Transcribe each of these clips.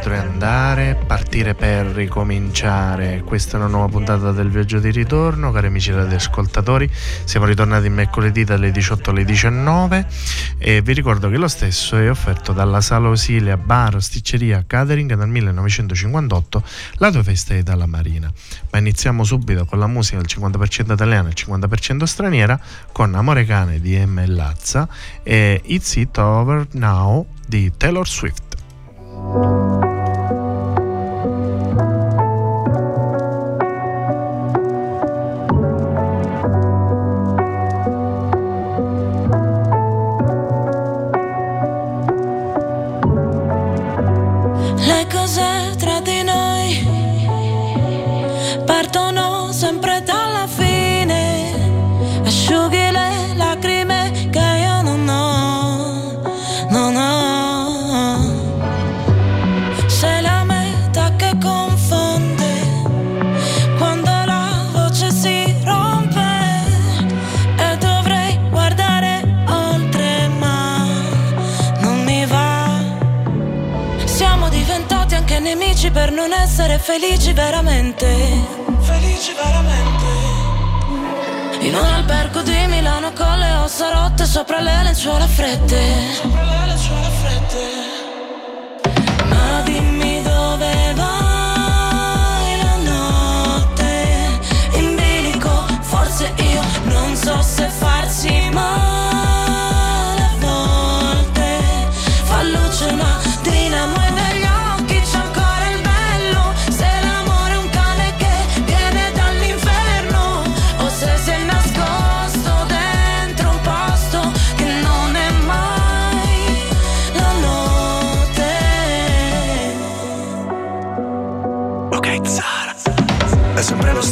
indietro e andare, partire per ricominciare. Questa è una nuova puntata del viaggio di ritorno, cari amici radioascoltatori. Siamo ritornati mercoledì dalle 18 alle 19 e vi ricordo che lo stesso è offerto dalla Sala Osilia Bar Sticceria Catering dal 1958, la tua festa è dalla Marina. Ma iniziamo subito con la musica al 50% italiana e al 50% straniera con Amore Cane di M. Lazza e It's It Over Now di Taylor Swift. Felici veramente. Felici veramente. In un albergo di Milano con le ossa rotte sopra le lenzuola fredde. Sopra le lenzuola fredde. Ma dimmi dove vai la notte. In bilico, forse io non so se farsi male.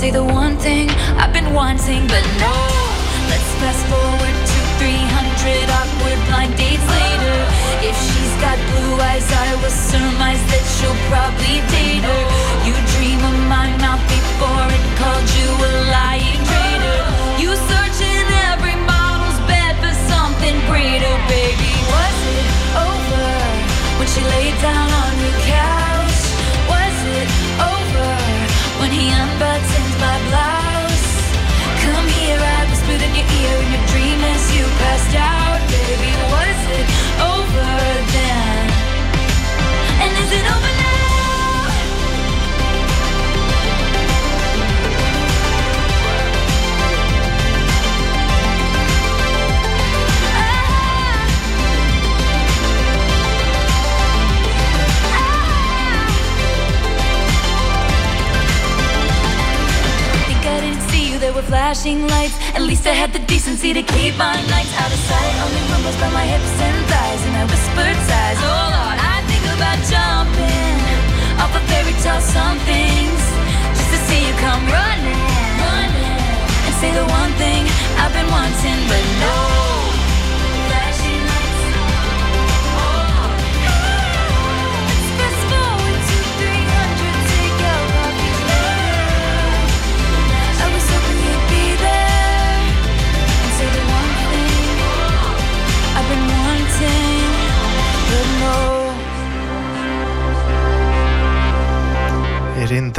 say the one thing I've been wanting, but no. Let's fast forward to 300 awkward blind dates later. If she's got blue eyes, I will surmise that she'll probably date her. You dream of my mouth before it called you a lying traitor. You search in every model's bed for something greater, baby. Was it over when she laid down on your couch? Was it over when he unbuttoned your ear in your dream as you passed out, baby. Was it over then? And is it over now? Flashing lights. At least I had the decency to keep my nights out of sight. Only rumbles by my hips and thighs, and I whispered sighs. Oh Lord, I think about jumping off a fairy tale somethings just to see you come running, running,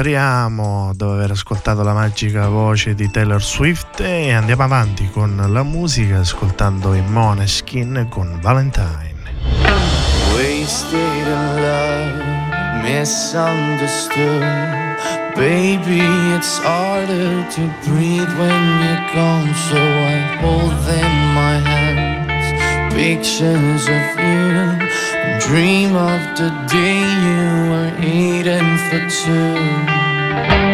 rientriamo dopo aver ascoltato la magica voce di Taylor Swift e andiamo avanti con la musica ascoltando i Moneskin con Valentine. Wasted in love, misunderstood. Baby, it's harder to breathe when you're gone, so I hold in my hands pictures of you. Dream of the day you were eating for two.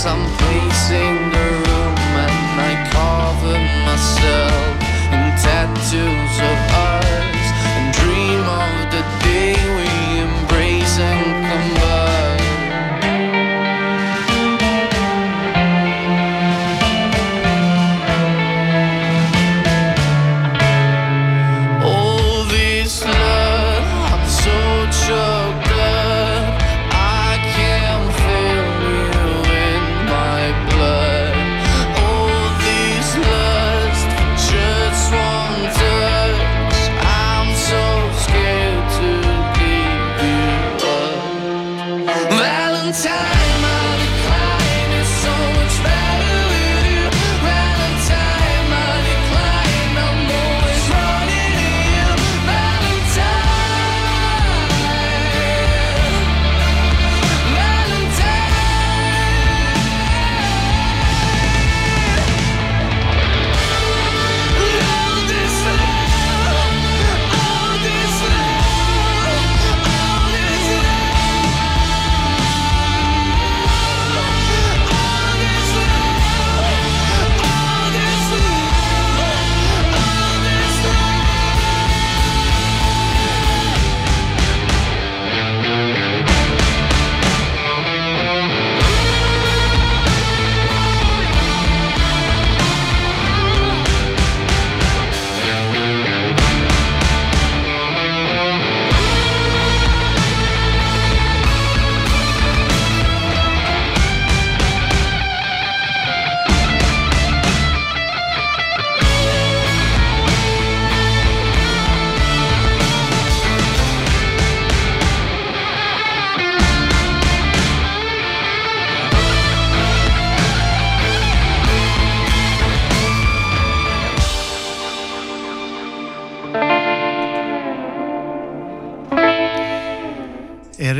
some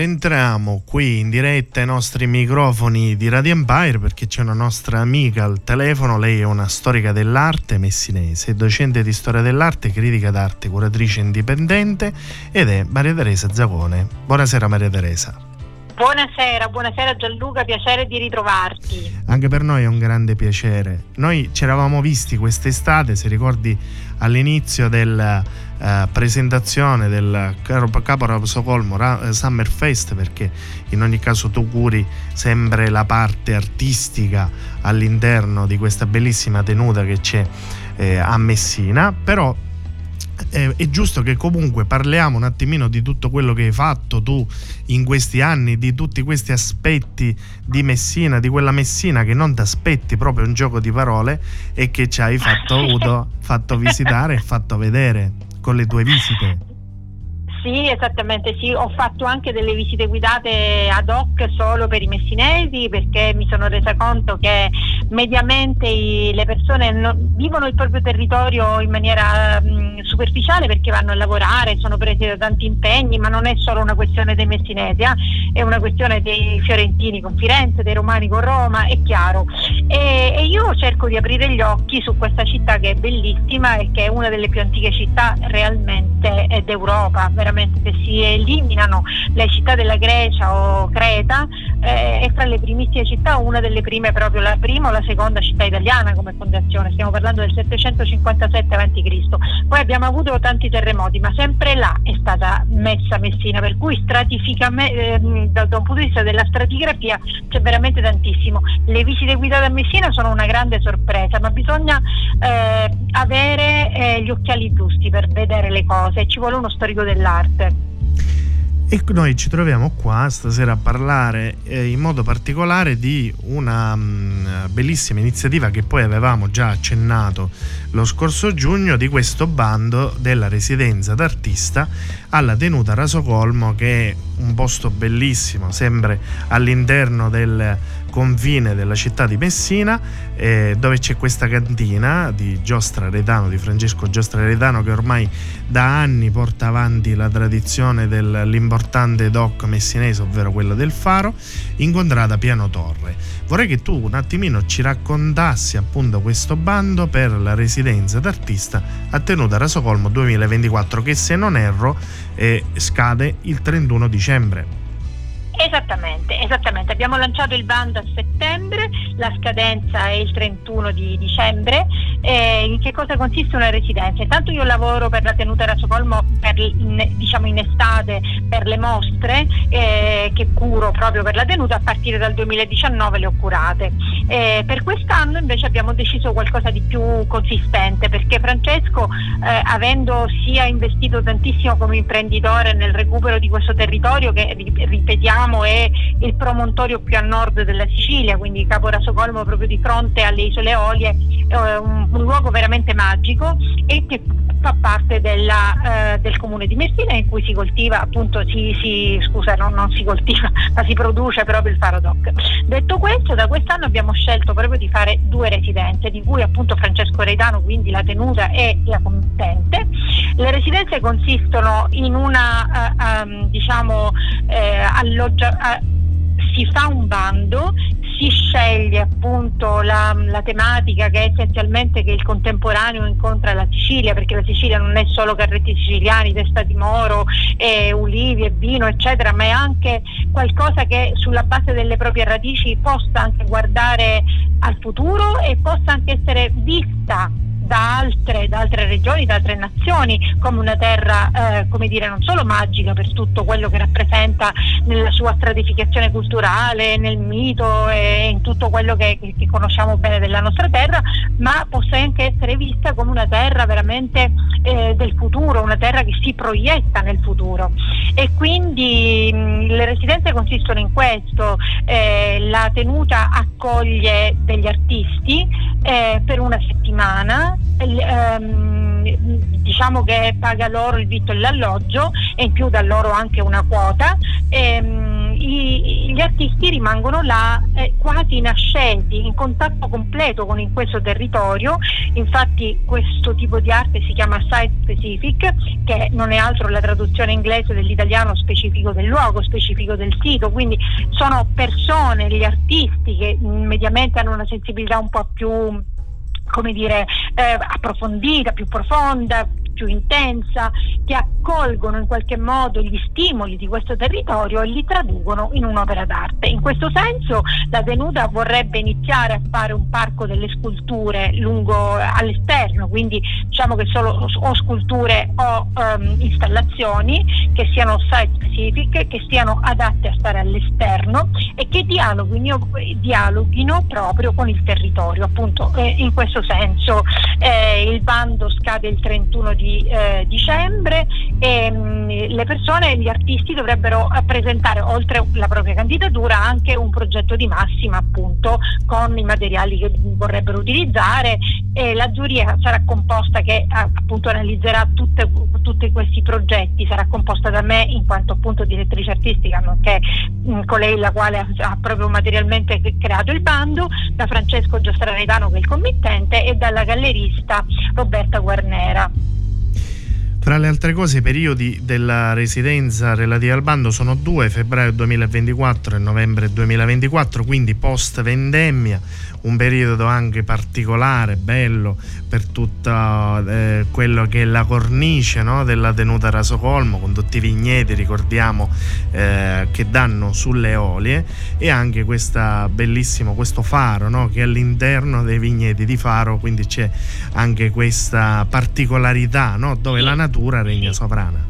rientriamo qui in diretta ai nostri microfoni di Radio Empire perché c'è una nostra amica al telefono, lei è una storica dell'arte messinese, docente di storia dell'arte, critica d'arte, curatrice indipendente ed è Maria Teresa Zagone. Buonasera Maria Teresa. Buonasera, buonasera Gianluca, piacere di ritrovarti. Anche per noi è un grande piacere. Noi ci eravamo visti quest'estate, se ricordi all'inizio della eh, presentazione del Capo Raposocolmo eh, Summer Fest, perché in ogni caso tu curi sempre la parte artistica all'interno di questa bellissima tenuta che c'è eh, a Messina, però eh, è giusto che comunque parliamo un attimino di tutto quello che hai fatto tu in questi anni, di tutti questi aspetti di Messina, di quella Messina che non ti aspetti proprio un gioco di parole e che ci hai fatto, avuto, fatto visitare e fatto vedere con le tue visite. Sì, esattamente, sì. ho fatto anche delle visite guidate ad hoc solo per i messinesi perché mi sono resa conto che mediamente i, le persone non, vivono il proprio territorio in maniera mh, superficiale perché vanno a lavorare, sono presi da tanti impegni, ma non è solo una questione dei messinesi, eh? è una questione dei fiorentini con Firenze, dei romani con Roma, è chiaro. E, e io cerco di aprire gli occhi su questa città che è bellissima e che è una delle più antiche città realmente d'Europa, veramente veramente se si eliminano le città della Grecia o Creta eh, è fra le primissime città una delle prime proprio la prima o la seconda città italiana come fondazione. Stiamo parlando del 757 a.C. poi abbiamo avuto tanti terremoti ma sempre là è stata messa Messina per cui eh, da, da, un punto di vista della stratigrafia c'è veramente tantissimo. Le visite guidate a Messina sono una grande sorpresa ma bisogna eh, avere eh, gli occhiali giusti per vedere le cose. Ci vuole uno storico dell'arte parte. E noi ci troviamo qua stasera a parlare eh, in modo particolare di una mh, mm, bellissima iniziativa che poi avevamo già accennato lo scorso giugno di questo bando della residenza d'artista alla tenuta Rasocolmo che è un posto bellissimo, sempre all'interno del confine della città di Messina eh, dove c'è questa cantina di Giostra Redano, di Francesco Giostra Redano che ormai da anni porta avanti la tradizione dell'importante doc messinese, ovvero quella del faro, incontrata Piano Torre. Vorrei che tu un attimino ci raccontassi appunto questo bando per la residenza d'artista a tenuta Rasocolmo 2024 che se non erro eh, scade il 31 dicembre. Esattamente, esattamente, abbiamo lanciato il bando a settembre, la scadenza è il 31 di dicembre. Eh, in che cosa consiste una residenza? Intanto io lavoro per la tenuta Rasocolmo per, in, diciamo in estate per le mostre eh, che curo proprio per la tenuta, a partire dal 2019 le ho curate. Eh, per quest'anno invece abbiamo deciso qualcosa di più consistente perché Francesco, eh, avendo sia investito tantissimo come imprenditore nel recupero di questo territorio che ripetiamo diciamo, è il promontorio più a nord della Sicilia, quindi Capo Rasocolmo proprio di fronte alle isole Olie, eh, un, un luogo veramente magico e che fa parte della, eh, del comune di Messina in cui si coltiva appunto si, si scusa non, non, si coltiva ma si produce proprio il faro doc. Detto questo da quest'anno abbiamo scelto proprio di fare due residenze di cui appunto Francesco Reitano quindi la tenuta e la committente. Le residenze consistono in una uh, um, diciamo eh, alloggia uh, si fa un bando si sceglie appunto la, la, tematica che è essenzialmente che il contemporaneo incontra la Sicilia, perché la Sicilia non è solo carretti siciliani, testa di moro, e ulivi e vino, eccetera, ma è anche qualcosa che sulla base delle proprie radici possa anche guardare al futuro e possa anche essere vista da altre, da altre, regioni, da altre nazioni, come una terra, eh, come dire, non solo magica per tutto quello che rappresenta nella sua stratificazione culturale, nel mito e in tutto quello che, che conosciamo bene della nostra terra, ma possa anche essere vista come una terra veramente eh, del futuro, una terra che si proietta nel futuro. E quindi mh, le residenze consistono in questo, eh, la tenuta accoglie degli artisti eh, per una settimana ehm, diciamo che paga loro il vitto e l'alloggio e in più dà loro anche una quota. Ehm, gli artisti rimangono là eh, quasi nascenti, in contatto completo con in questo territorio, infatti questo tipo di arte si chiama site specific, che non è altro la traduzione inglese dell'italiano specifico del luogo, specifico del sito, quindi sono persone, gli artisti che mediamente hanno una sensibilità un po' più come dire, eh, approfondita, più profonda, più intensa, che accolgono in qualche modo gli stimoli di questo territorio e li traducono in un'opera d'arte. In questo senso la tenuta vorrebbe iniziare a fare un parco delle sculture lungo all'esterno, quindi diciamo che solo o sculture o um, installazioni che siano site specific, che siano adatte a stare all'esterno e che dialoghino, dialoghino proprio con il territorio. Appunto eh, in questo senso eh, il bando scade il 31 di eh, dicembre e mh, mm, le persone, gli artisti dovrebbero presentare oltre la propria candidatura anche un progetto di massima appunto con i materiali che vorrebbero utilizzare e la giuria sarà composta che appunto analizzerà tutte, tutti questi progetti, sarà composta da me in quanto appunto direttrice artistica, nonché colei la quale ha, proprio materialmente creato il bando, da Francesco Giostraretano che è il committente e dalla gallerista Roberta Guarnera. Tra le altre cose i periodi della residenza relativi al bando sono due, febbraio 2024 e novembre 2024, quindi post vendemmia un periodo anche particolare, bello per tutto eh, quello che è la cornice no, della tenuta Rasocolmo con tutti i vigneti, ricordiamo, eh, che danno sulle olie e anche questa bellissimo questo faro no, che è all'interno dei vigneti di faro, quindi c'è anche questa particolarità no, dove la natura regna sovrana.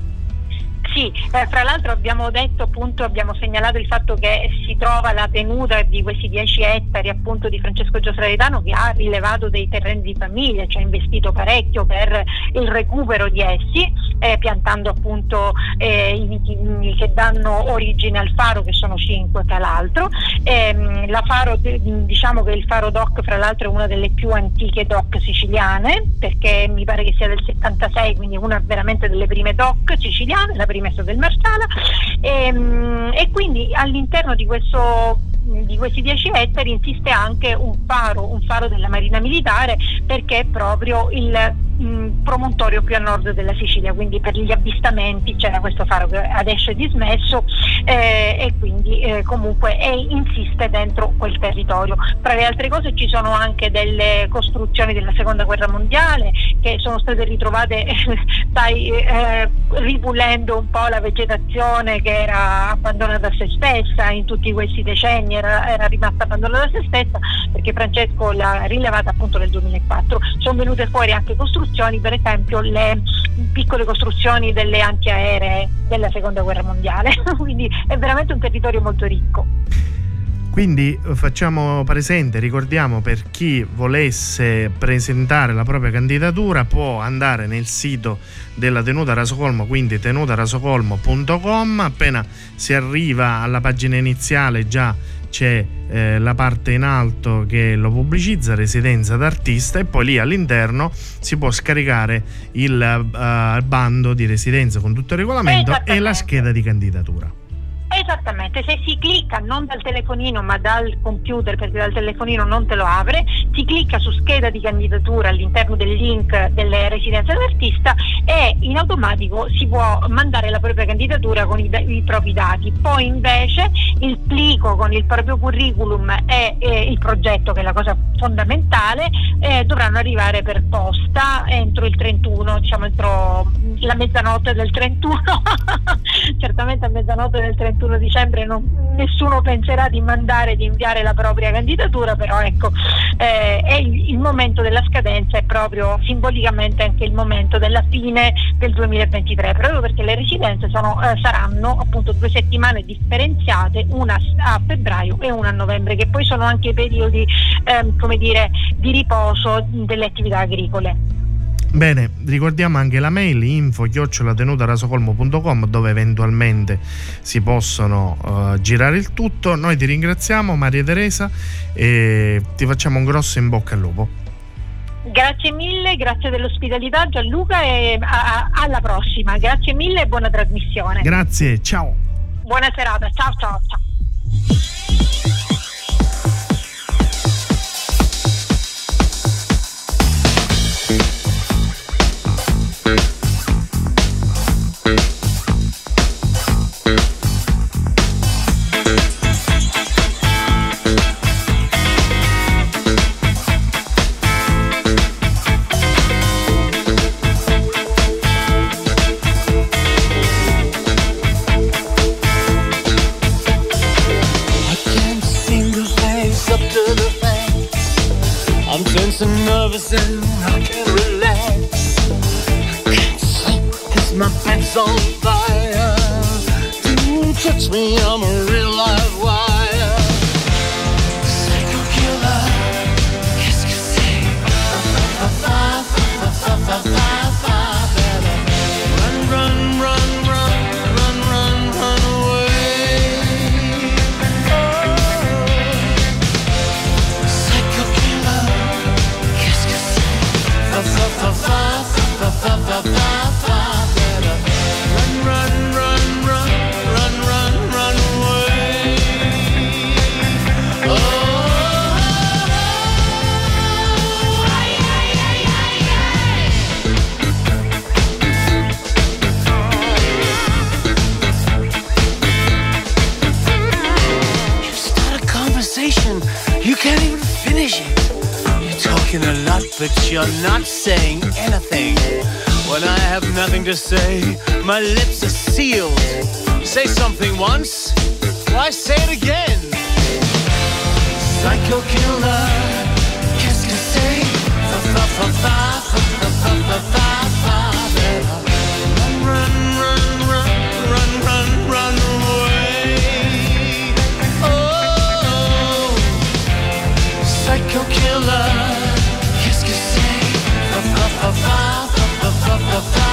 Sì, eh, fra l'altro abbiamo detto appunto, abbiamo segnalato il fatto che si trova la tenuta di questi 10 ettari appunto di Francesco Giosraetano che ha rilevato dei terreni di famiglia, ci ha investito parecchio per il recupero di essi, eh, piantando appunto eh, i vitigni che danno origine al faro che sono 5 tra l'altro. Ehm, faro, diciamo che il faro DOC fra l'altro è una delle più antiche DOC siciliane perché mi pare che sia del 76, quindi una veramente delle prime DOC siciliane, la prima rimesso del Marsala. E, ehm, e quindi all'interno di questo di questi 10 ettari insiste anche un faro, un faro della Marina Militare perché proprio il promontorio più a nord della Sicilia, quindi per gli avvistamenti c'era questo faro che adesso è dismesso eh, e quindi eh, comunque è, insiste dentro quel territorio. Tra le altre cose ci sono anche delle costruzioni della seconda guerra mondiale che sono state ritrovate stai, eh, ripulendo un po' la vegetazione che era abbandonata a se stessa in tutti questi decenni, era, era rimasta abbandonata a se stessa perché Francesco l'ha rilevata appunto nel 2004. Sono venute fuori anche costruzioni costruzioni, per esempio le piccole costruzioni delle antiaeree della seconda guerra mondiale, quindi è veramente un territorio molto ricco. Quindi eh, facciamo presente, ricordiamo per chi volesse presentare la propria candidatura può andare nel sito della tenuta Rasocolmo, quindi tenutarasocolmo.com, appena si arriva alla pagina iniziale già c'è eh, la parte in alto che lo pubblicizza, residenza d'artista e poi lì all'interno si può scaricare il uh, bando di residenza con tutto il regolamento e la scheda di candidatura. Esattamente, se si clicca non dal telefonino ma dal computer perché dal telefonino non te lo apre, si clicca su scheda di candidatura all'interno del link delle residenze dell'artista e in automatico si può mandare la propria candidatura con i, i propri dati. Poi invece il plico con il proprio curriculum e, e il progetto, che è la cosa fondamentale, eh, dovranno arrivare per posta entro il 31, diciamo entro la mezzanotte del 31, certamente a mezzanotte del 31 31 dicembre non, nessuno penserà di mandare, di inviare la propria candidatura, però ecco, eh, è il, il, momento della scadenza è proprio simbolicamente anche il momento della fine del 2023, proprio perché le residenze sono, eh, saranno appunto due settimane differenziate, una a febbraio e una a novembre, che poi sono anche periodi eh, come dire, di riposo delle attività agricole. Bene, ricordiamo anche la mail info chiocciolatenutarasocolmo.com dove eventualmente si possono uh, girare il tutto. Noi ti ringraziamo Maria Teresa e ti facciamo un grosso in bocca al lupo. Grazie mille, grazie dell'ospitalità Gianluca e a, a, alla prossima. Grazie mille e buona trasmissione. Grazie, ciao. Buona serata, ciao ciao ciao. perfect, you're not saying anything. When I have nothing to say, my lips are sealed. You say something once, why say it again? Psycho killer, qu'est-ce que c'est? Fa fa fa fa fa fa fa fa fa Run, run, run, run, run, run away. Oh, psycho killer. the fire.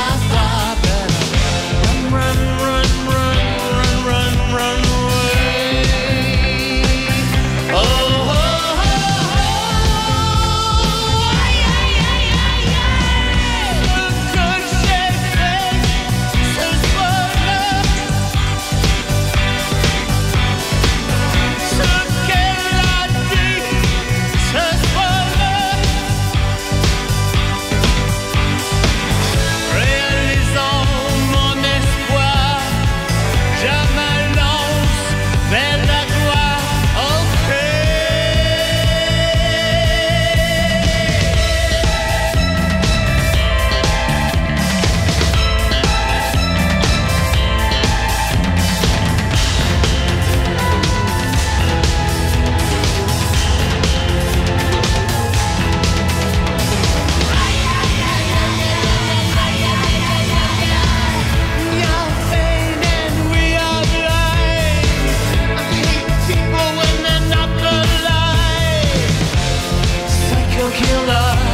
killer.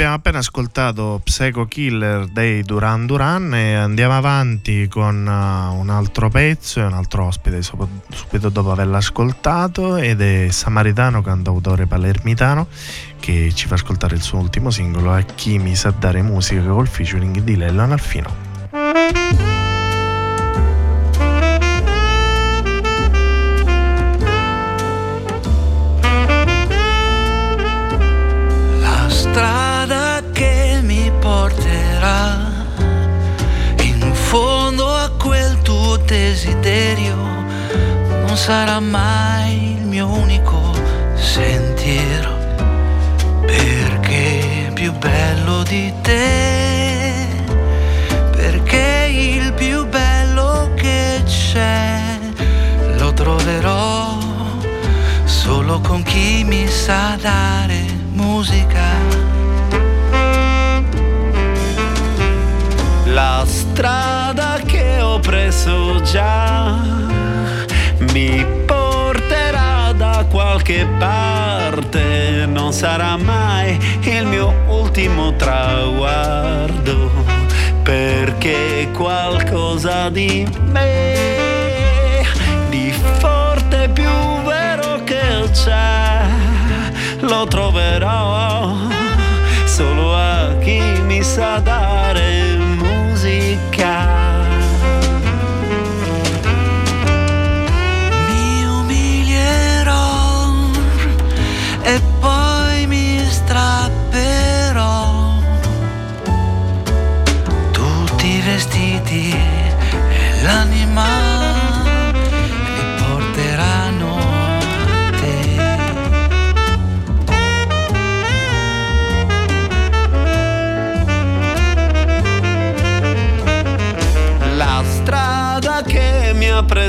Abbiamo appena ascoltato Psycho Killer dei Duran Duran e andiamo avanti con uh, un altro pezzo e un altro ospite subito dopo averlo ascoltato ed è Samaritano, cantautore palermitano che ci fa ascoltare il suo ultimo singolo A chi mi sa dare musica col featuring di Lello Analfino. Desiderio non sarà mai il mio unico sentiero, perché più bello di te, perché il più bello che c'è lo troverò solo con chi mi sa dare musica. La strada preso già mi porterà da qualche parte, non sarà mai il mio ultimo traguardo, perché qualcosa di me, di forte più vero che c'è, lo troverò solo a chi mi sa dare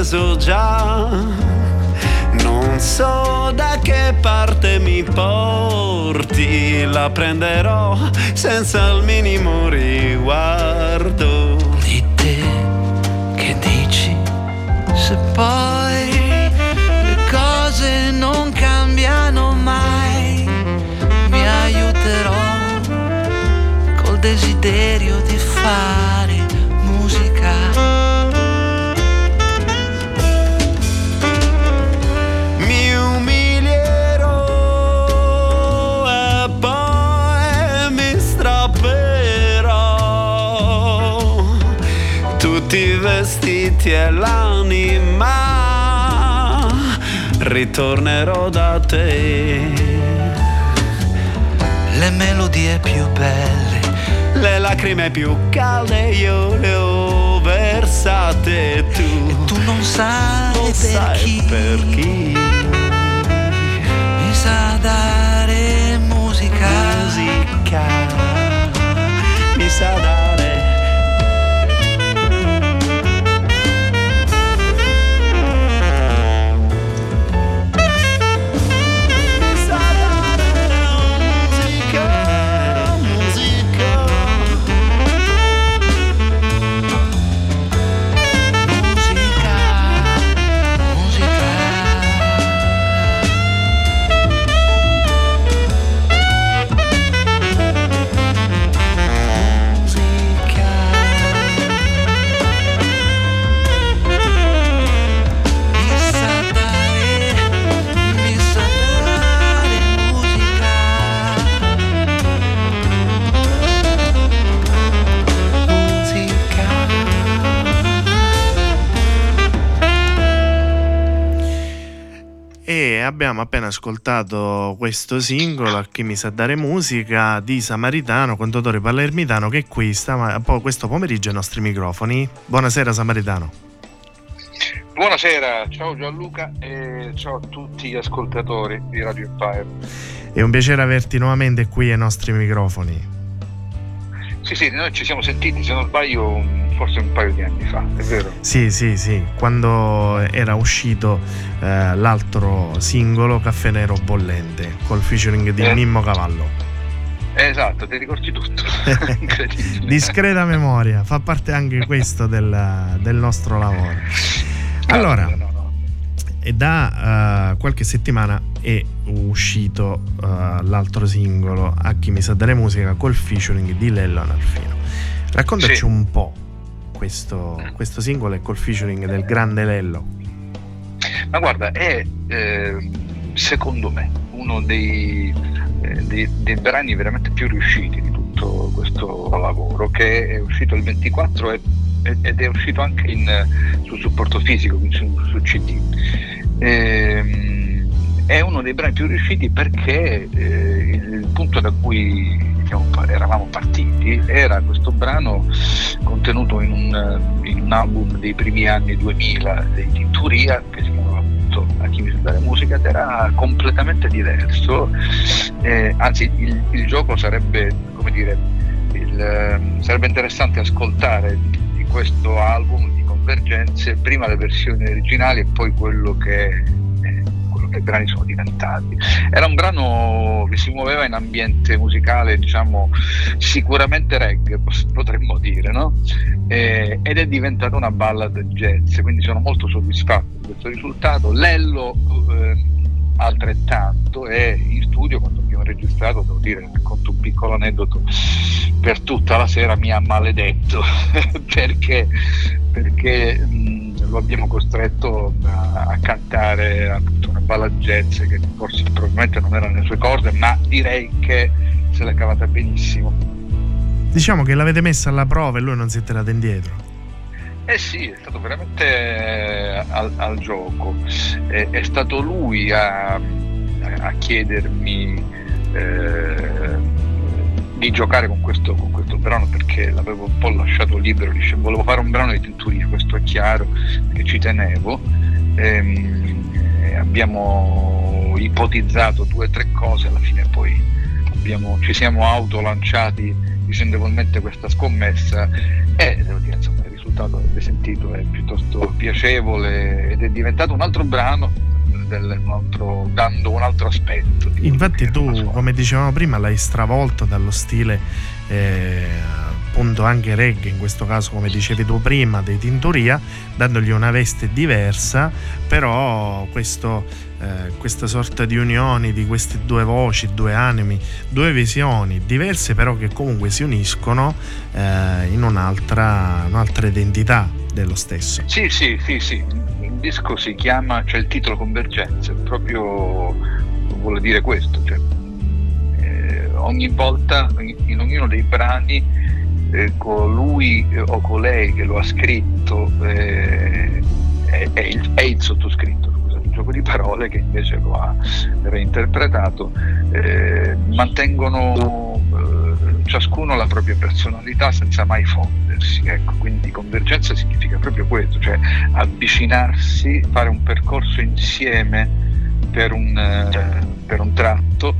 preso già. Non so da che parte mi porti, la prenderò senza il minimo riguardo. Di te che dici se poi le cose non cambiano mai, mi aiuterò col desiderio di fare vestiti e l'anima, ritornerò da te. Le melodie più belle, le lacrime più calde io le ho versate tu. E tu non sai, non per, sai chi per chi mi sa dare musica. Musica mi sa dare abbiamo appena ascoltato questo singolo a chi mi sa dare musica di Samaritano, cantautore palermitano che qui sta questo pomeriggio ai nostri microfoni. Buonasera Samaritano. Buonasera, ciao Gianluca e ciao a tutti gli ascoltatori di Radio Empire. È un piacere averti nuovamente qui ai nostri microfoni. Sì, sì, noi ci siamo sentiti, se non sbaglio, forse un paio di anni fa, è vero? Sì, sì, sì, quando era uscito eh, l'altro singolo Caffè Nero Bollente col featuring di eh. Mimmo Cavallo. Esatto, ti ricordi tutto. Discreta memoria, fa parte anche questo del, del nostro lavoro. Allora, da uh, qualche settimana è uscito uh, l'altro singolo A chi mi sa dare musica col featuring di Lello Analfino. Raccontaci sì. un po' questo, questo, singolo e col featuring del grande Lello. Ma guarda, è eh, secondo me uno dei, eh, dei, dei, brani veramente più riusciti di tutto questo lavoro, che è uscito il 24 e, ed è uscito anche in, sul supporto fisico, quindi su, su CD. Ehm, è uno dei brani più riusciti perché eh, il punto da cui diciamo, eravamo partiti era questo brano contenuto in un, in un, album dei primi anni 2000 dei Tinturia che si chiamava appunto A chi mi dare musica ed era completamente diverso eh, anzi il, il, gioco sarebbe come dire il, eh, sarebbe interessante ascoltare di questo album di Convergenze prima le versioni originali e poi quello che che brani sono diventati. Era un brano che si muoveva in ambiente musicale, diciamo, sicuramente reggae, potremmo dire, no? eh, ed è diventata una ballad jazz, quindi sono molto soddisfatto di questo risultato. Lello eh, altrettanto e in studio quando abbiamo registrato, devo dire, racconto un piccolo aneddoto, per tutta la sera mi ha maledetto perché, perché mh, lo abbiamo costretto a, a cantare appunto una balla jazz che forse probabilmente non era nelle sue corde, ma direi che se l'è cavata benissimo. Diciamo che l'avete messa alla prova e lui non si è tirato indietro. Eh sì, è stato veramente eh, al, al gioco. È, è, stato lui a, a chiedermi eh, di giocare con questo, con questo, brano perché l'avevo un po' lasciato libero, dice, volevo fare un brano di tinturia, questo è chiaro, che ci tenevo. Ehm, e abbiamo ipotizzato due o tre cose, alla fine poi abbiamo, ci siamo autolanciati vicendevolmente questa scommessa e devo dire insomma il risultato avete sentito è piuttosto piacevole ed è diventato un altro brano un altro, dando un altro aspetto. Infatti tu, come dicevamo prima, l'hai stravolto dallo stile eh, appunto anche reggae, in questo caso come dicevi tu prima, dei Tintoria, dandogli una veste diversa, però questo, eh, questa sorta di unioni di queste due voci, due animi, due visioni diverse però che comunque si uniscono eh, in un'altra, un'altra identità dello stesso. Sì, sì, sì, sì disco si chiama, cioè il titolo Convergenze, proprio vuole dire questo, cioè, eh, ogni volta in, ognuno dei brani eh, colui eh, o colei che lo ha scritto eh, è, è, il, è, il, sottoscritto, scusate, un gioco di parole che invece lo ha reinterpretato, eh, mantengono eh, ciascuno la propria personalità senza mai fondersi, ecco, quindi convergenza significa proprio questo, cioè avvicinarsi, fare un percorso insieme per un, eh, per un tratto,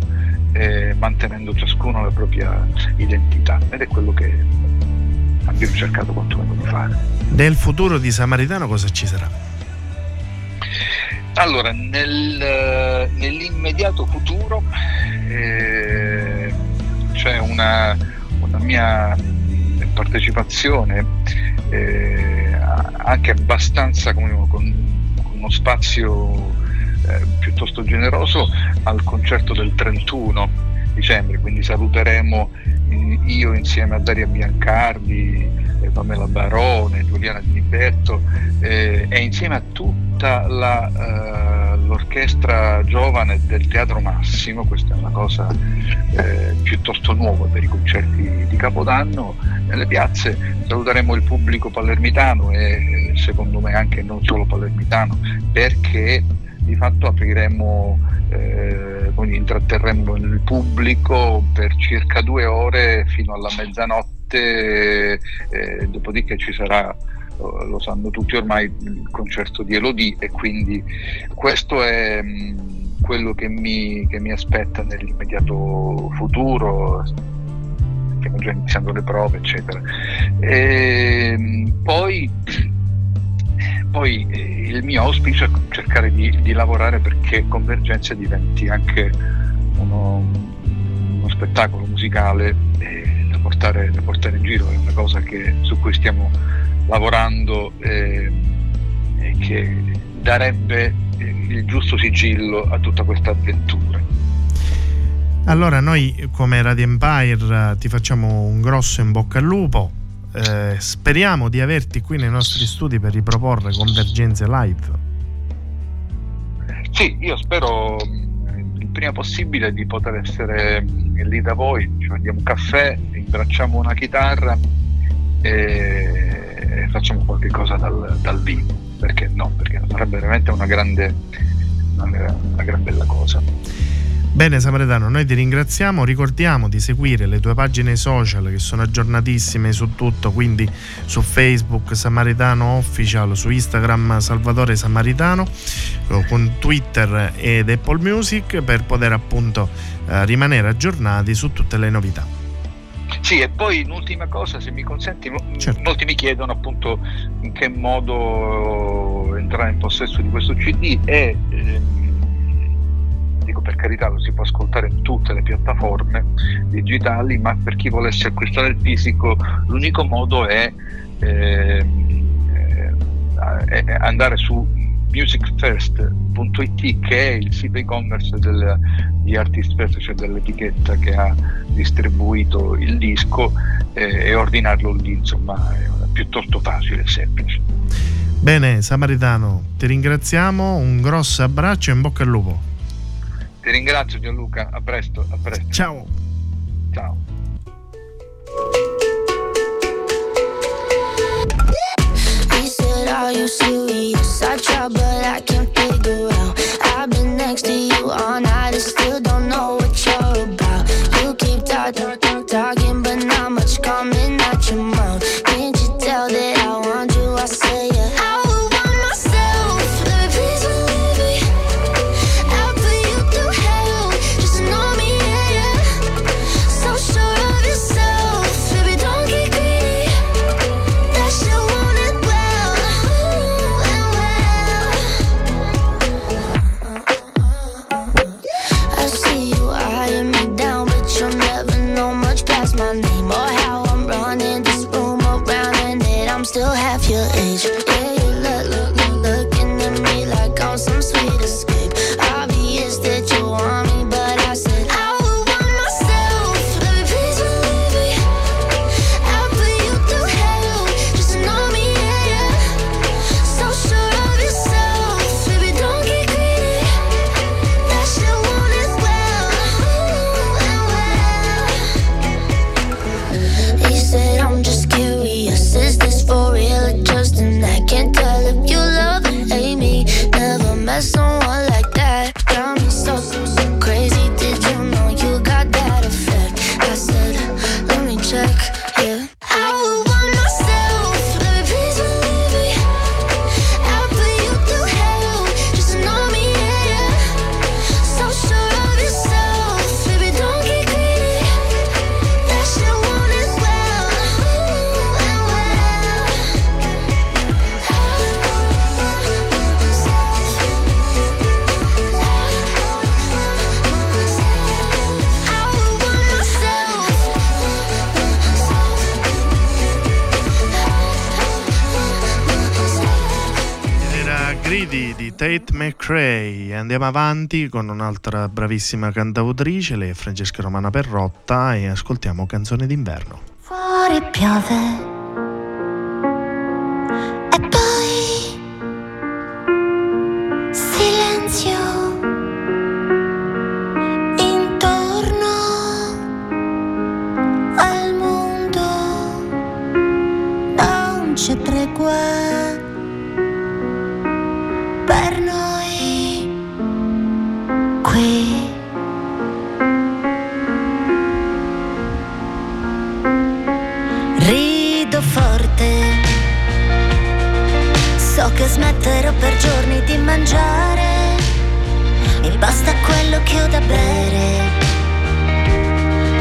eh, mantenendo ciascuno la propria identità ed è quello che abbiamo cercato quantomeno di fare. Nel futuro di Samaritano cosa ci sarà? Allora, nel, nell'immediato futuro eh, c'è una, una mia partecipazione eh, anche abbastanza come, con, con, uno spazio eh, piuttosto generoso al concerto del 31 dicembre, quindi saluteremo io insieme a Daria Biancardi, Pamela Barone, Giuliana Di Liberto eh, e insieme a tutta la, uh, l'orchestra giovane del Teatro Massimo, questa è una cosa eh, piuttosto nuova per i concerti di Capodanno, nelle piazze saluteremo il pubblico palermitano e secondo me anche non solo palermitano perché di fatto apriremo, eh, quindi intratterremo il pubblico per circa due ore fino alla mezzanotte, eh, dopodiché ci sarà eh, lo sanno tutti ormai, il concerto di Elodie e quindi questo è mm, quello che mi, che mi, aspetta nell'immediato futuro, stiamo già iniziando le prove eccetera. E, mh, poi poi eh, il mio auspicio è cercare di, di, lavorare perché Convergenza diventi anche uno, uno spettacolo musicale eh, da, portare, portare, in giro, è una cosa che, su cui stiamo lavorando eh, che darebbe il giusto sigillo a tutta questa avventura. Allora noi come Radio Empire ti facciamo un grosso in bocca al lupo, eh, speriamo di averti qui nei nostri studi per riproporre Convergenze Live. Sì, io spero il prima possibile di poter essere lì da voi, ci prendiamo un caffè, imbracciamo una chitarra e facciamo qualche cosa dal, dal vivo, perché no? Perché sarebbe veramente una grande, una, una gran bella cosa. Bene Samaritano, noi ti ringraziamo, ricordiamo di seguire le tue pagine social che sono aggiornatissime su tutto, quindi su Facebook Samaritano Official, su Instagram Salvatore Samaritano, con Twitter ed Apple Music per poter appunto eh, rimanere aggiornati su tutte le novità. Sì, e poi un'ultima cosa, se mi consenti, certo. molti mi chiedono appunto in che modo entrare in possesso di questo CD e... Eh, dico per carità lo si può ascoltare in tutte le piattaforme digitali, ma per chi volesse acquistare il fisico l'unico modo è, eh, è andare su musicfirst.it che è il sito e-commerce del, di Artist First, cioè dell'etichetta che ha distribuito il disco eh, e ordinarlo lì, insomma è piuttosto facile e semplice. Bene, Samaritano, ti ringraziamo, un grosso abbraccio e in bocca al lupo. Ti ringrazio Gianluca, a presto, a presto. Ciao. Ciao. Are you serious? I try, but I can't figure out. I've been next to you all night and still don't know some sweet Andiamo avanti con un'altra bravissima cantautrice, lei è Francesca Romana Perrotta, e ascoltiamo Canzone d'inverno. Fuori piove che smetterò per giorni di mangiare. Mi basta quello che ho da bere.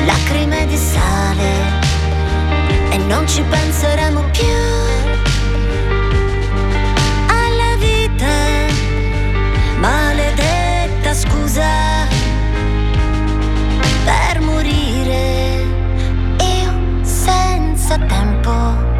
Lacrime di sale. E non ci penseremo più. Alla vita. Maledetta scusa. Per morire. Io senza tempo.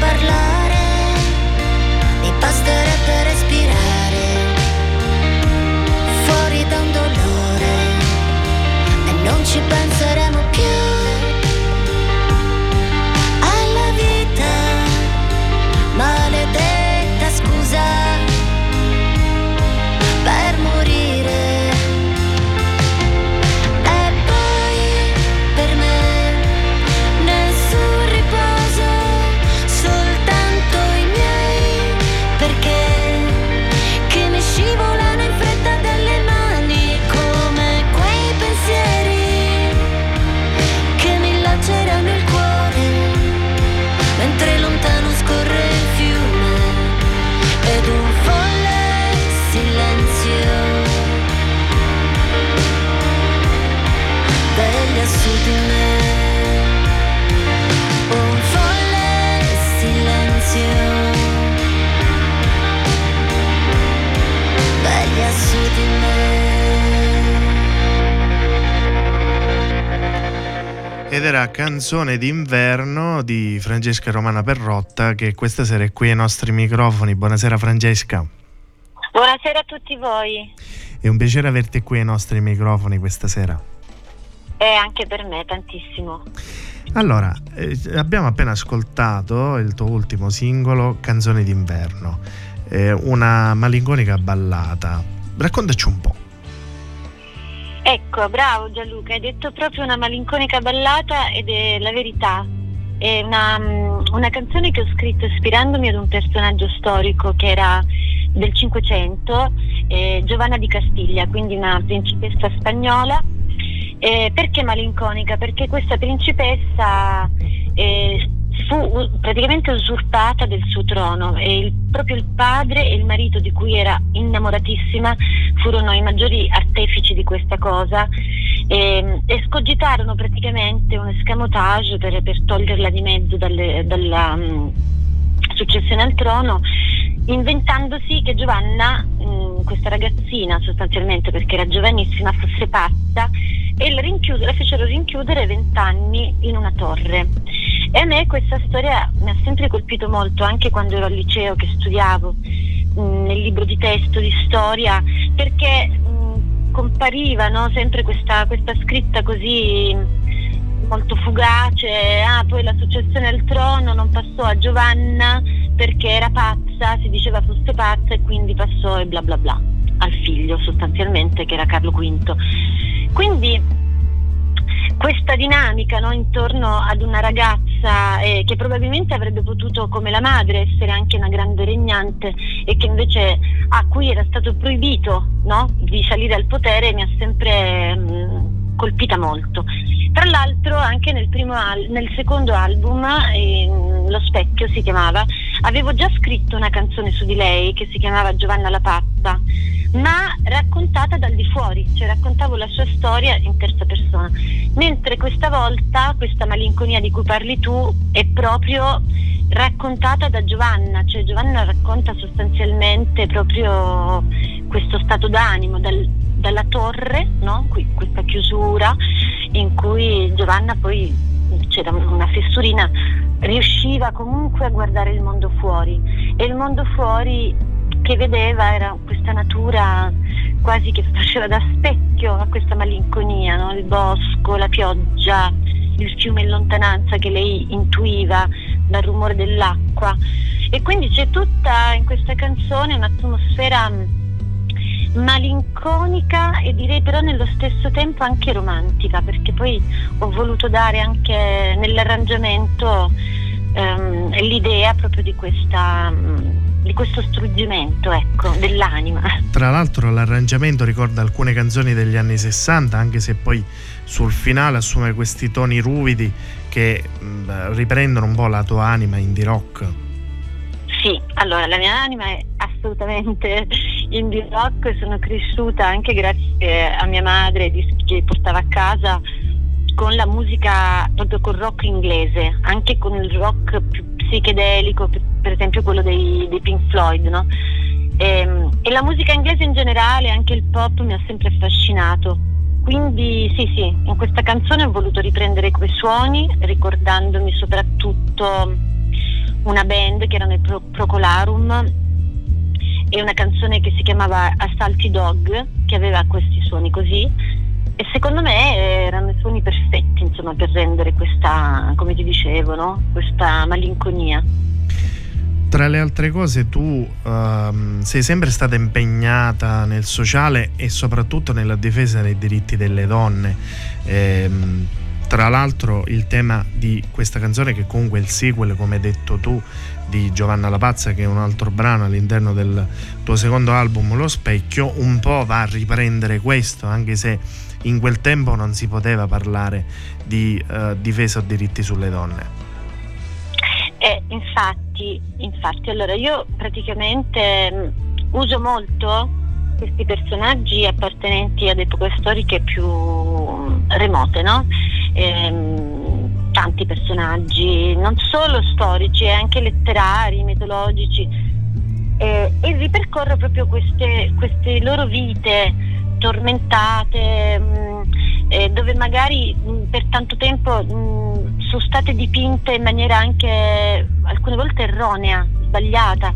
parlare, mi basterebbe respirare fuori da un dolore e non ci penseremo più. Ed era Canzone d'inverno di Francesca Romana Perrotta che questa sera è qui ai nostri microfoni. Buonasera Francesca. Buonasera a tutti voi. È un piacere averti qui ai nostri microfoni questa sera. E anche per me tantissimo. Allora, eh, abbiamo appena ascoltato il tuo ultimo singolo, Canzone d'inverno, eh, una malinconica ballata. Raccontaci un po'. Ecco, bravo Gianluca, hai detto proprio una malinconica ballata ed è la verità. È una, mm, una canzone che ho scritto ispirandomi ad un personaggio storico che era del Cinquecento, eh, Giovanna di Castiglia, quindi una principessa spagnola. Eh, perché malinconica? Perché questa principessa eh, fu praticamente usurpata del suo trono e il- proprio il padre e il marito di cui era innamoratissima furono i maggiori artefici di questa cosa e, e scogitarono praticamente un escamotage per, per toglierla di mezzo dalle- dalla mm, successione al trono inventandosi che Giovanna, mm, questa ragazzina sostanzialmente perché era giovanissima, fosse pazza e la, la fecero rinchiudere vent'anni in una torre. E a me questa storia mi ha sempre colpito molto, anche quando ero al liceo che studiavo mh, nel libro di testo di storia, perché mh, compariva no, sempre questa, questa scritta così molto fugace, ah, poi la successione al trono non passò a Giovanna perché era pazza, si diceva fosse pazza e quindi passò e bla bla bla al figlio sostanzialmente che era Carlo V. Quindi questa dinamica no, intorno ad una ragazza eh, che probabilmente avrebbe potuto come la madre essere anche una grande regnante e che invece a cui era stato proibito no, di salire al potere mi ha sempre mh, colpita molto. Tra l'altro anche nel, al- nel secondo album, ehm, Lo specchio si chiamava, avevo già scritto una canzone su di lei che si chiamava Giovanna la pazza, ma raccontata dal di fuori, cioè raccontavo la sua storia in terza persona. Mentre questa volta questa malinconia di cui parli tu è proprio raccontata da Giovanna, cioè Giovanna racconta sostanzialmente proprio questo stato d'animo dal- dalla torre, no? Qui- questa chiusura in cui Giovanna poi c'era una fessurina, riusciva comunque a guardare il mondo fuori e il mondo fuori che vedeva era questa natura quasi che faceva da specchio a questa malinconia, no? il bosco, la pioggia, il fiume in lontananza che lei intuiva dal rumore dell'acqua e quindi c'è tutta in questa canzone un'atmosfera mh, malinconica e direi però nello stesso tempo anche romantica perché poi ho voluto dare anche nell'arrangiamento ehm, l'idea proprio di questa mh, di questo struggimento ecco dell'anima Tra l'altro l'arrangiamento ricorda alcune canzoni degli anni 60, anche se poi sul finale assume questi toni ruvidi che mh, riprendono un po' la tua anima indie rock. Sì, allora la mia anima è assolutamente indie rock, sono cresciuta anche grazie a mia madre che portava a casa con la musica proprio col rock inglese, anche con il rock più psichedelico, per per esempio quello dei, dei Pink Floyd, no? E, e la musica inglese in generale, anche il pop mi ha sempre affascinato. Quindi sì, sì, in questa canzone ho voluto riprendere quei suoni, ricordandomi soprattutto una band che erano i Pro- Procolarum e una canzone che si chiamava Assalti Dog, che aveva questi suoni così. E secondo me erano i suoni perfetti, insomma, per rendere questa, come ti dicevo, no? questa malinconia. Tra le altre cose tu uh, sei sempre stata impegnata nel sociale e soprattutto nella difesa dei diritti delle donne. Ehm, tra l'altro il tema di questa canzone che comunque è il sequel, come hai detto tu, di Giovanna La Pazza, che è un altro brano all'interno del tuo secondo album Lo Specchio, un po' va a riprendere questo, anche se in quel tempo non si poteva parlare di uh, difesa o diritti sulle donne. Eh, infatti, infatti, allora io praticamente mh, uso molto questi personaggi appartenenti ad epoche storiche più remote, no? Ehm, tanti personaggi, non solo storici, anche letterari, mitologici, eh, e ripercorro proprio queste, queste loro vite tormentate, mh, eh, dove magari mh, per tanto tempo sono state dipinte in maniera anche alcune volte erronea, sbagliata.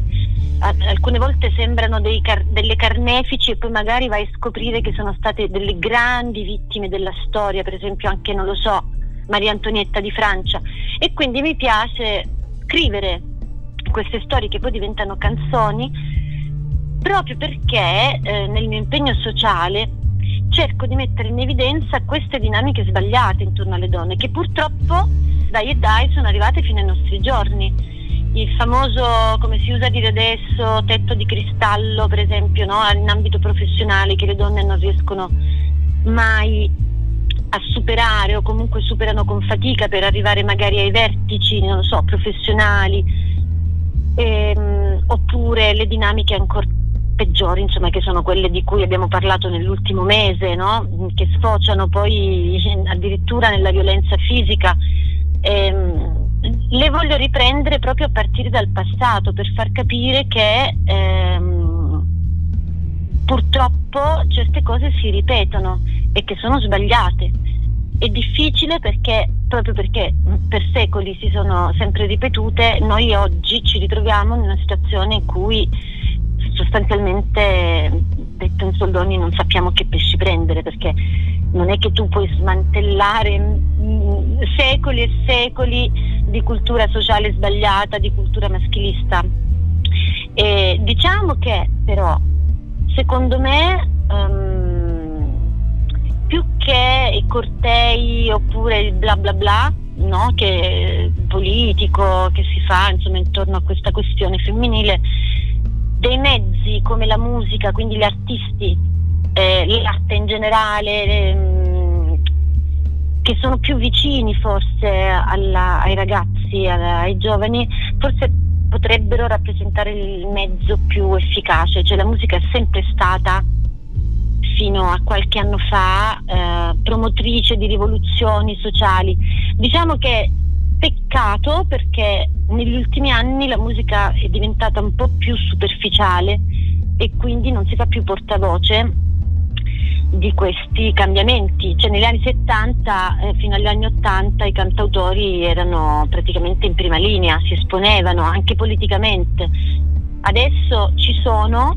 Alcune volte sembrano car- delle carnefici e poi magari vai a scoprire che sono state delle grandi vittime della storia, per esempio anche, non lo so, Maria Antonietta di Francia. E quindi mi piace scrivere queste storie che poi diventano canzoni proprio perché eh, nel mio impegno sociale cerco di mettere in evidenza queste dinamiche sbagliate intorno alle donne che purtroppo dai e dai sono arrivate fino ai nostri giorni. Il famoso, come si usa dire adesso, tetto di cristallo, per esempio, no? in ambito professionale che le donne non riescono mai a superare o comunque superano con fatica per arrivare magari ai vertici, non lo so, professionali, ehm, oppure le dinamiche ancora peggiori, insomma, che sono quelle di cui abbiamo parlato nell'ultimo mese, no? che sfociano poi addirittura nella violenza fisica. Ehm, le voglio riprendere proprio a partire dal passato per far capire che ehm, purtroppo certe cose si ripetono e che sono sbagliate. È difficile perché proprio perché per secoli si sono sempre ripetute, noi oggi ci ritroviamo in una situazione in cui sostanzialmente detto in soldoni non sappiamo che pesci prendere perché non è che tu puoi smantellare mm, secoli e secoli di cultura sociale sbagliata, di cultura maschilista. E diciamo che però secondo me um, più che i cortei oppure il bla bla bla no, che politico che si fa insomma intorno a questa questione femminile dei mezzi come la musica, quindi gli artisti, eh, l'arte in generale, ehm, che sono più vicini forse alla, ai ragazzi, alla, ai giovani, forse potrebbero rappresentare il mezzo più efficace, cioè la musica è sempre stata fino a qualche anno fa eh, promotrice di rivoluzioni sociali. Diciamo che peccato perché negli ultimi anni la musica è diventata un po' più superficiale e quindi non si fa più portavoce di questi cambiamenti. Cioè negli anni 70 eh, fino agli anni 80 i cantautori erano praticamente in prima linea, si esponevano anche politicamente. Adesso ci sono,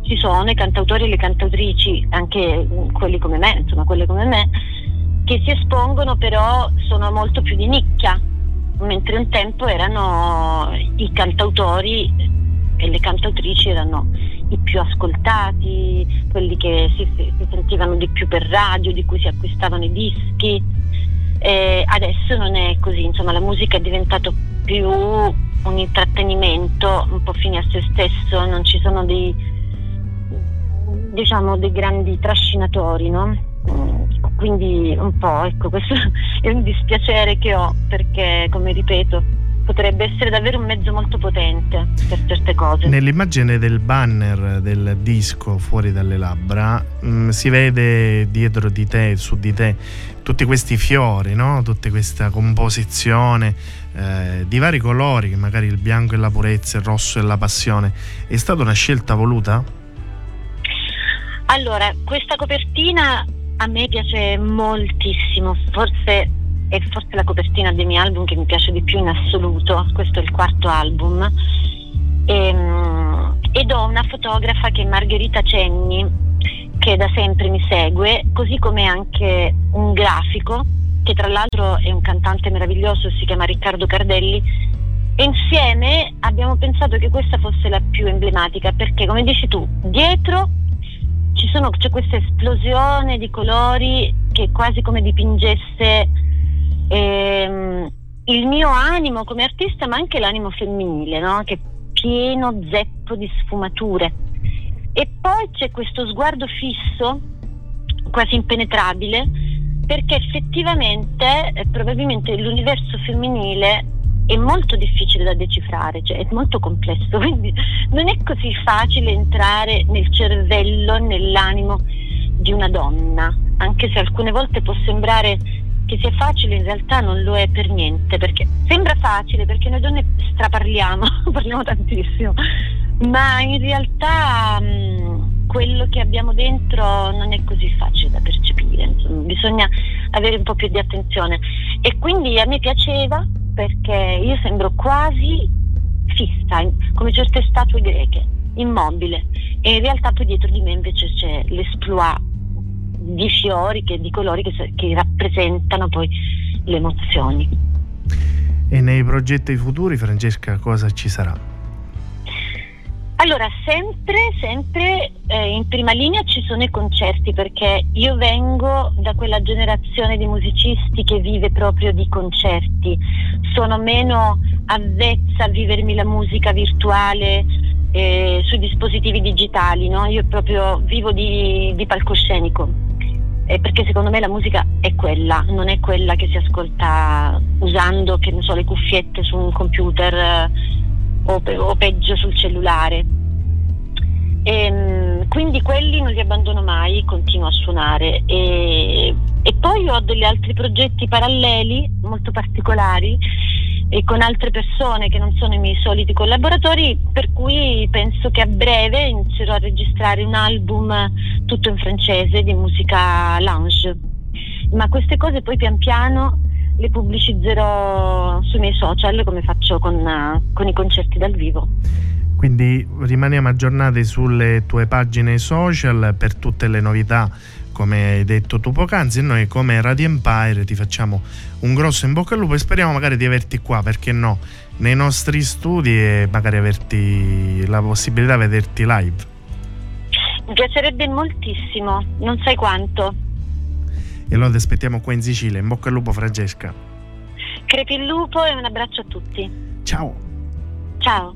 ci sono i cantautori e le cantautrici, anche quelli come me, insomma quelle come me, che si espongono però sono molto più di nicchia, mentre un tempo erano i cantautori e le cantautrici erano i più ascoltati, quelli che si, si sentivano di più per radio, di cui si acquistavano i dischi. E adesso non è così, insomma la musica è diventata più un intrattenimento un po' fine a se stesso, non ci sono dei, diciamo, dei grandi trascinatori, no? Quindi un po', ecco, questo è un dispiacere che ho perché, come ripeto, potrebbe essere davvero un mezzo molto potente per certe cose. Nell'immagine del banner del disco Fuori dalle labbra mh, mm, si vede dietro di te, su di te, tutti questi fiori, no? tutta questa composizione eh, di vari colori, magari il bianco e la purezza, il rosso e la passione. È stata una scelta voluta? Allora, questa copertina a me piace moltissimo, forse è forse la copertina dei miei album che mi piace di più in assoluto, questo è il quarto album. E, ehm, ed ho una fotografa che è Margherita Cenni, che da sempre mi segue, così come anche un grafico, che tra l'altro è un cantante meraviglioso, si chiama Riccardo Cardelli, e insieme abbiamo pensato che questa fosse la più emblematica, perché come dici tu, dietro sono, c'è questa esplosione di colori che quasi come dipingesse ehm, il mio animo come artista, ma anche l'animo femminile, no? che è pieno zeppo di sfumature. E poi c'è questo sguardo fisso, quasi impenetrabile, perché effettivamente eh, probabilmente l'universo femminile è molto difficile da decifrare, cioè è molto complesso, quindi non è così facile entrare nel cervello, nell'animo di una donna, anche se alcune volte può sembrare che sia facile, in realtà non lo è per niente, perché sembra facile perché noi donne straparliamo, parliamo tantissimo, ma in realtà mh, quello che abbiamo dentro non è così facile da percepire, insomma, bisogna avere un po' più di attenzione e quindi a me piaceva perché io sembro quasi fissa, come certe statue greche, immobile e in realtà poi dietro di me invece c'è l'esploit di fiori, che, di colori che, che rappresentano poi le emozioni. E nei progetti futuri, Francesca, cosa ci sarà? Allora, sempre, sempre eh, in prima linea ci sono i concerti perché io vengo da quella generazione di musicisti che vive proprio di concerti, sono meno avvezza a vivermi la musica virtuale eh, sui dispositivi digitali, no? io proprio vivo di, di palcoscenico, eh, perché secondo me la musica è quella, non è quella che si ascolta usando che so, le cuffiette su un computer o, pe- o peggio sul cellulare. E, ehm, quindi quelli non li abbandono mai, continuo a suonare e, e, poi ho degli altri progetti paralleli molto particolari e con altre persone che non sono i miei soliti collaboratori per cui penso che a breve inizierò a registrare un album tutto in francese di musica lounge ma queste cose poi pian piano le pubblicizzerò sui miei social come faccio con, con i concerti dal vivo. Quindi rimaniamo aggiornati sulle tue pagine social per tutte le novità come hai detto tu poc'anzi e noi come Radio Empire ti facciamo un grosso in bocca al lupo e speriamo magari di averti qua, perché no, nei nostri studi e magari averti la possibilità di vederti live. Mi piacerebbe moltissimo, non sai quanto. E allora ti aspettiamo qua in Sicilia. In bocca al lupo, Francesca. Crepi il lupo e un abbraccio a tutti. Ciao. Ciao.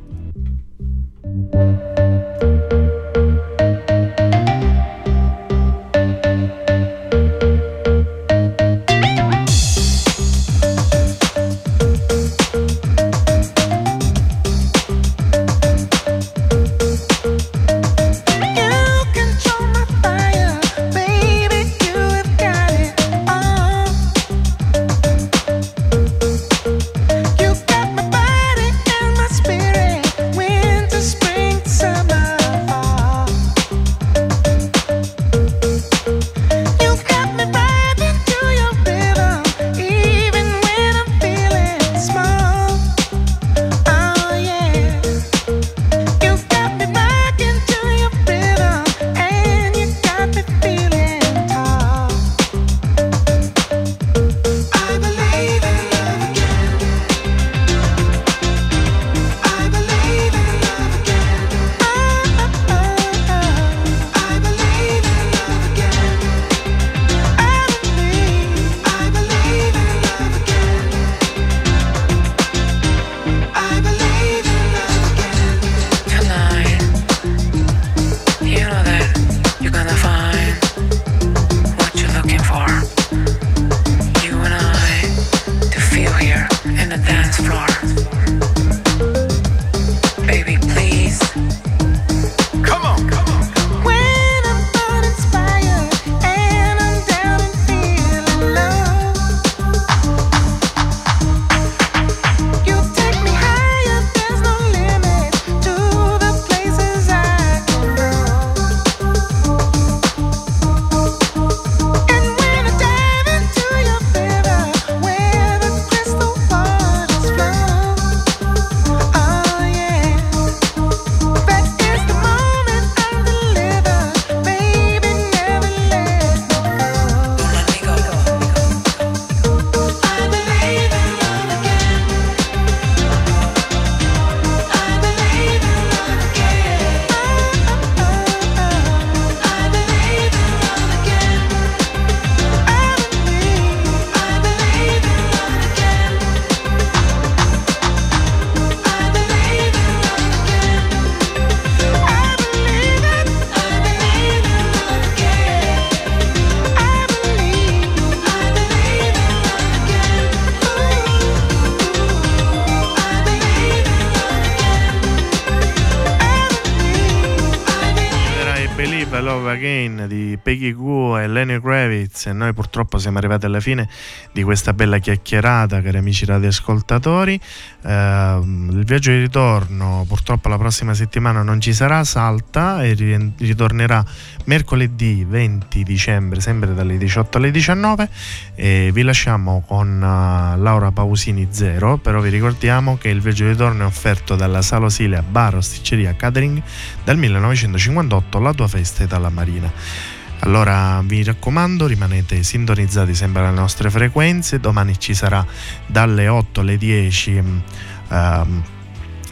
Purtroppo siamo arrivati alla fine di questa bella chiacchierata cari amici radioascoltatori. Eh, il viaggio di ritorno purtroppo la prossima settimana non ci sarà salta e ritornerà mercoledì 20 dicembre sempre dalle 18 alle 19 e vi lasciamo con uh, Laura Pausini Zero però vi ricordiamo che il viaggio di ritorno è offerto dalla Sala Osilia Bar Osticceria Catering dal 1958 la tua festa è dalla Marina allora vi raccomando, rimanete sintonizzati sempre alle nostre frequenze. Domani ci sarà dalle 8 alle 10 um, ehm,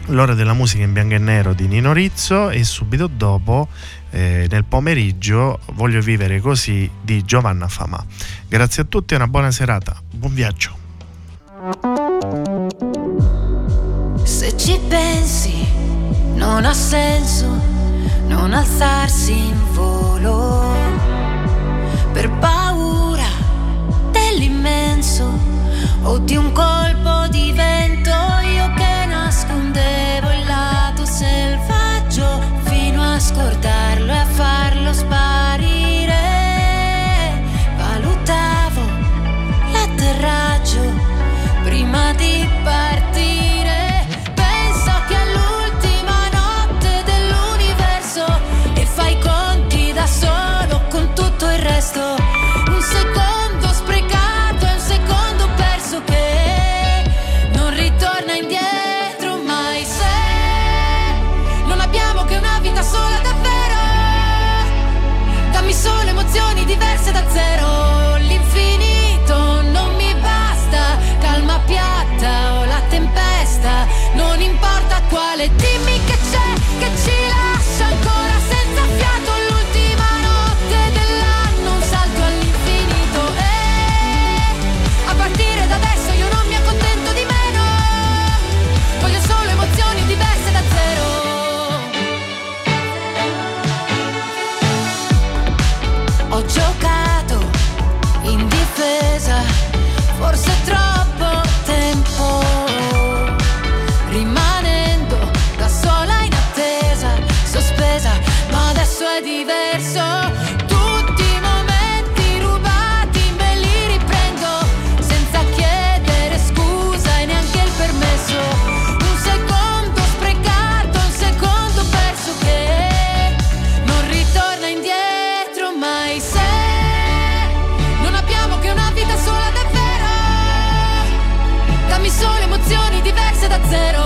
l'ora della musica in bianco e nero di Nino Rizzo e subito dopo eh, nel pomeriggio voglio vivere così di Giovanna Fama. Grazie a tutti e una buona serata. Buon viaggio. Se ci pensi, non ha senso non alzarsi in volo per paura dell'immenso o di un colpo di vento diverse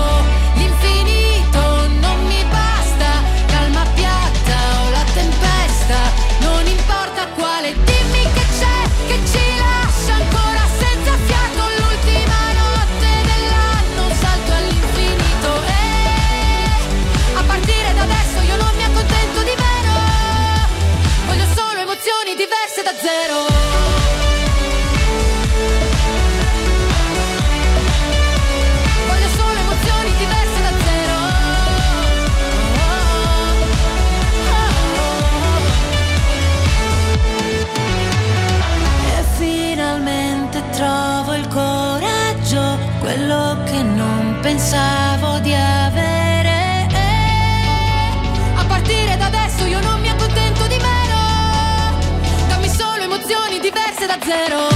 pensavo di avere. A partire da adesso io non mi accontento di meno. Dammi solo emozioni diverse da zero.